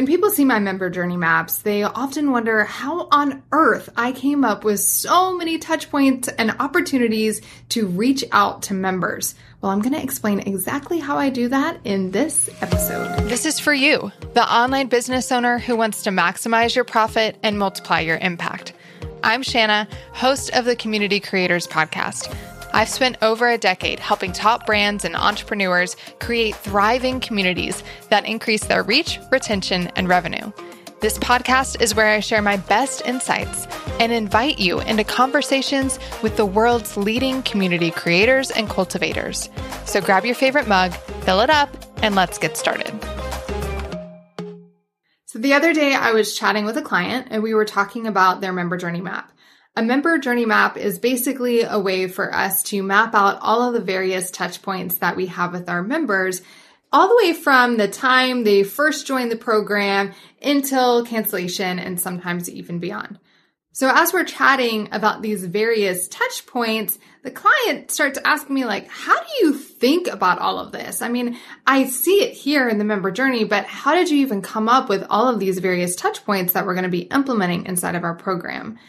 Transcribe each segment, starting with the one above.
When people see my member journey maps, they often wonder how on earth I came up with so many touch points and opportunities to reach out to members. Well, I'm going to explain exactly how I do that in this episode. This is for you, the online business owner who wants to maximize your profit and multiply your impact. I'm Shana, host of the Community Creators Podcast. I've spent over a decade helping top brands and entrepreneurs create thriving communities that increase their reach, retention, and revenue. This podcast is where I share my best insights and invite you into conversations with the world's leading community creators and cultivators. So grab your favorite mug, fill it up, and let's get started. So the other day I was chatting with a client and we were talking about their member journey map. A member journey map is basically a way for us to map out all of the various touch points that we have with our members, all the way from the time they first join the program until cancellation and sometimes even beyond. So as we're chatting about these various touch points, the client starts asking me like, how do you think about all of this? I mean, I see it here in the member journey, but how did you even come up with all of these various touch points that we're going to be implementing inside of our program?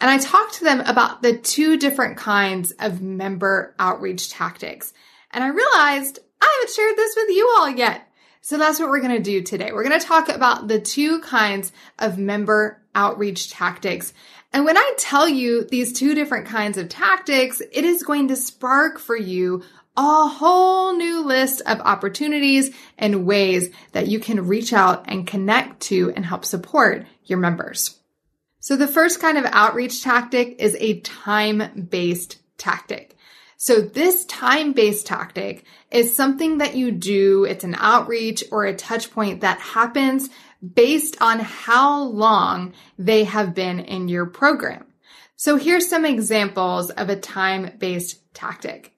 And I talked to them about the two different kinds of member outreach tactics. And I realized I haven't shared this with you all yet. So that's what we're going to do today. We're going to talk about the two kinds of member outreach tactics. And when I tell you these two different kinds of tactics, it is going to spark for you a whole new list of opportunities and ways that you can reach out and connect to and help support your members. So the first kind of outreach tactic is a time-based tactic. So this time-based tactic is something that you do. It's an outreach or a touch point that happens based on how long they have been in your program. So here's some examples of a time-based tactic.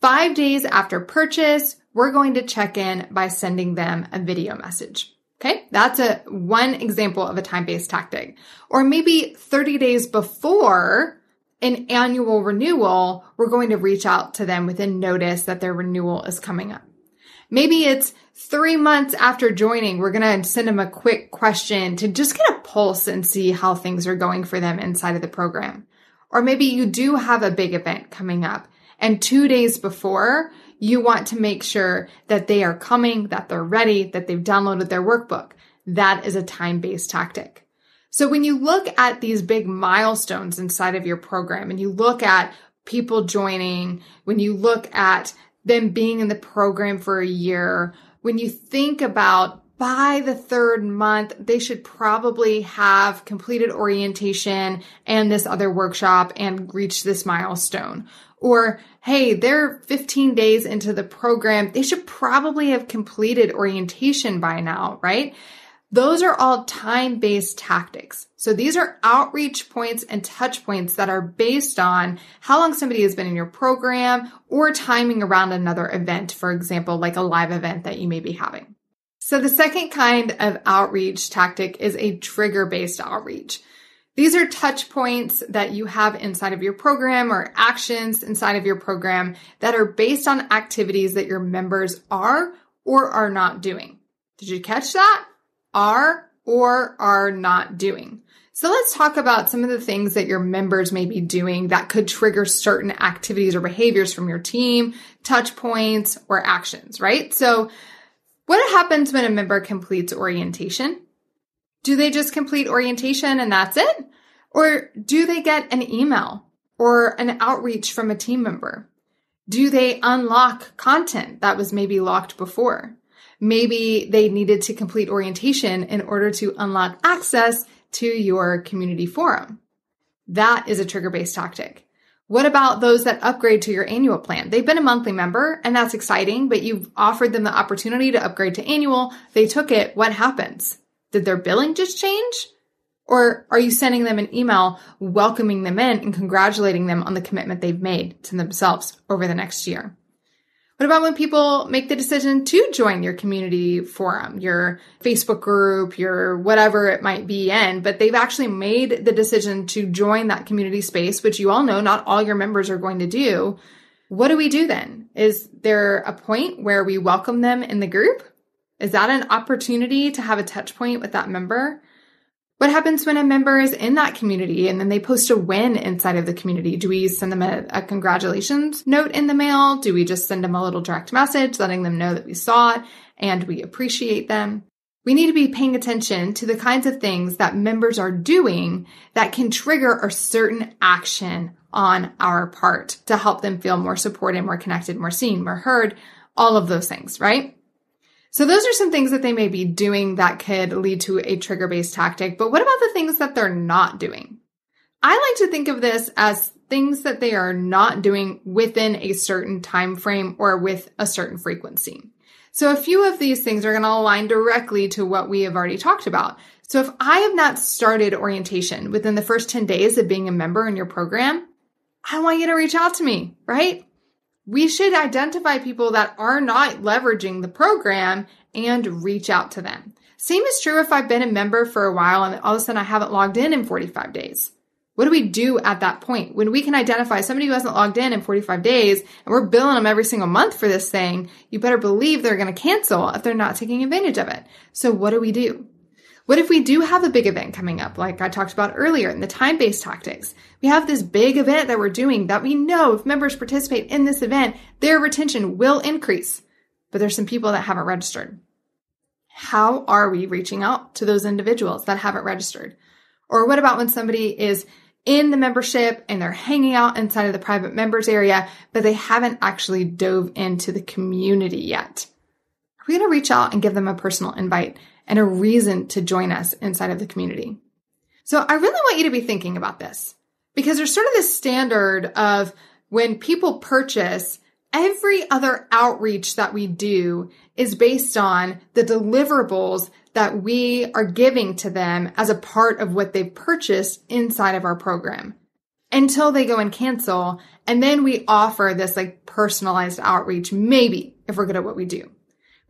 Five days after purchase, we're going to check in by sending them a video message. Okay. That's a one example of a time-based tactic. Or maybe 30 days before an annual renewal, we're going to reach out to them with a notice that their renewal is coming up. Maybe it's three months after joining, we're going to send them a quick question to just get a pulse and see how things are going for them inside of the program. Or maybe you do have a big event coming up and two days before you want to make sure that they are coming, that they're ready, that they've downloaded their workbook. That is a time based tactic. So when you look at these big milestones inside of your program and you look at people joining, when you look at them being in the program for a year, when you think about by the third month, they should probably have completed orientation and this other workshop and reached this milestone. Or, hey, they're 15 days into the program. They should probably have completed orientation by now, right? Those are all time based tactics. So these are outreach points and touch points that are based on how long somebody has been in your program or timing around another event, for example, like a live event that you may be having. So the second kind of outreach tactic is a trigger based outreach. These are touch points that you have inside of your program or actions inside of your program that are based on activities that your members are or are not doing. Did you catch that? Are or are not doing. So let's talk about some of the things that your members may be doing that could trigger certain activities or behaviors from your team, touch points, or actions, right? So what happens when a member completes orientation? Do they just complete orientation and that's it? Or do they get an email or an outreach from a team member? Do they unlock content that was maybe locked before? Maybe they needed to complete orientation in order to unlock access to your community forum. That is a trigger based tactic. What about those that upgrade to your annual plan? They've been a monthly member and that's exciting, but you've offered them the opportunity to upgrade to annual. They took it. What happens? Did their billing just change? Or are you sending them an email welcoming them in and congratulating them on the commitment they've made to themselves over the next year? What about when people make the decision to join your community forum, your Facebook group, your whatever it might be in, but they've actually made the decision to join that community space, which you all know not all your members are going to do. What do we do then? Is there a point where we welcome them in the group? Is that an opportunity to have a touch point with that member? What happens when a member is in that community and then they post a win inside of the community? Do we send them a, a, congratulations note in the mail? Do we just send them a little direct message letting them know that we saw it and we appreciate them? We need to be paying attention to the kinds of things that members are doing that can trigger a certain action on our part to help them feel more supported, more connected, more seen, more heard, all of those things, right? So those are some things that they may be doing that could lead to a trigger based tactic. But what about the things that they're not doing? I like to think of this as things that they are not doing within a certain time frame or with a certain frequency. So a few of these things are going to align directly to what we have already talked about. So if I have not started orientation within the first 10 days of being a member in your program, I want you to reach out to me, right? We should identify people that are not leveraging the program and reach out to them. Same is true if I've been a member for a while and all of a sudden I haven't logged in in 45 days. What do we do at that point? When we can identify somebody who hasn't logged in in 45 days and we're billing them every single month for this thing, you better believe they're going to cancel if they're not taking advantage of it. So what do we do? What if we do have a big event coming up, like I talked about earlier in the time based tactics? We have this big event that we're doing that we know if members participate in this event, their retention will increase. But there's some people that haven't registered. How are we reaching out to those individuals that haven't registered? Or what about when somebody is in the membership and they're hanging out inside of the private members area, but they haven't actually dove into the community yet? Are we going to reach out and give them a personal invite and a reason to join us inside of the community. So I really want you to be thinking about this because there's sort of this standard of when people purchase, every other outreach that we do is based on the deliverables that we are giving to them as a part of what they've purchased inside of our program until they go and cancel. And then we offer this like personalized outreach, maybe if we're good at what we do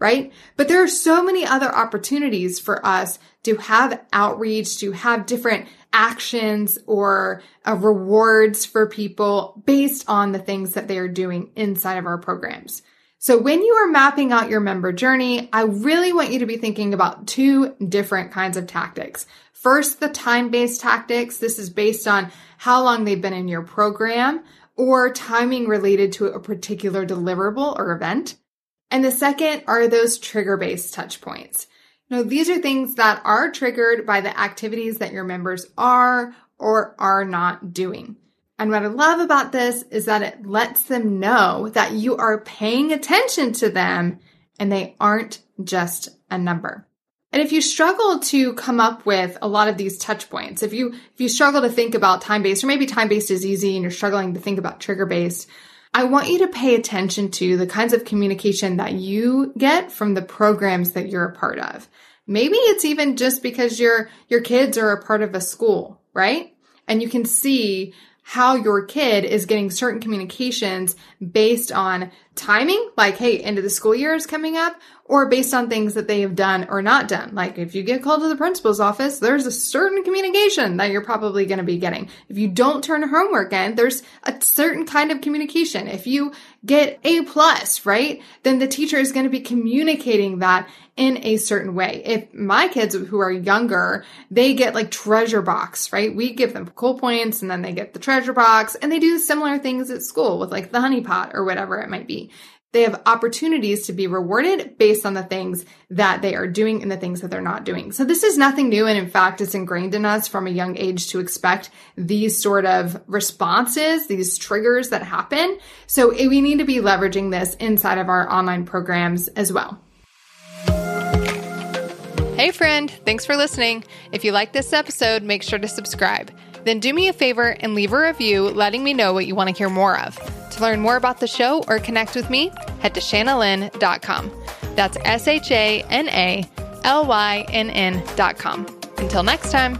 right? But there are so many other opportunities for us to have outreach, to have different actions or uh, rewards for people based on the things that they are doing inside of our programs. So when you are mapping out your member journey, I really want you to be thinking about two different kinds of tactics. First, the time-based tactics. This is based on how long they've been in your program or timing related to a particular deliverable or event. And the second are those trigger based touch points. Now, these are things that are triggered by the activities that your members are or are not doing. And what I love about this is that it lets them know that you are paying attention to them and they aren't just a number. And if you struggle to come up with a lot of these touch points, if you if you struggle to think about time based or maybe time based is easy and you're struggling to think about trigger based, I want you to pay attention to the kinds of communication that you get from the programs that you're a part of. Maybe it's even just because your, your kids are a part of a school, right? And you can see how your kid is getting certain communications based on timing, like, hey, end of the school year is coming up, or based on things that they have done or not done. Like if you get called to the principal's office, there's a certain communication that you're probably going to be getting. If you don't turn homework in, there's a certain kind of communication. If you get A plus, right? Then the teacher is going to be communicating that in a certain way. If my kids who are younger, they get like treasure box, right? We give them cool points and then they get the treasure box and they do similar things at school with like the honey pot or whatever it might be. They have opportunities to be rewarded based on the things that they are doing and the things that they're not doing. So this is nothing new. And in fact, it's ingrained in us from a young age to expect these sort of responses, these triggers that happen. So we need to be leveraging this inside of our online programs as well. Hey, friend, thanks for listening. If you like this episode, make sure to subscribe. Then do me a favor and leave a review letting me know what you want to hear more of. To learn more about the show or connect with me, head to shanalynn.com. That's S H A N A L Y N N.com. Until next time.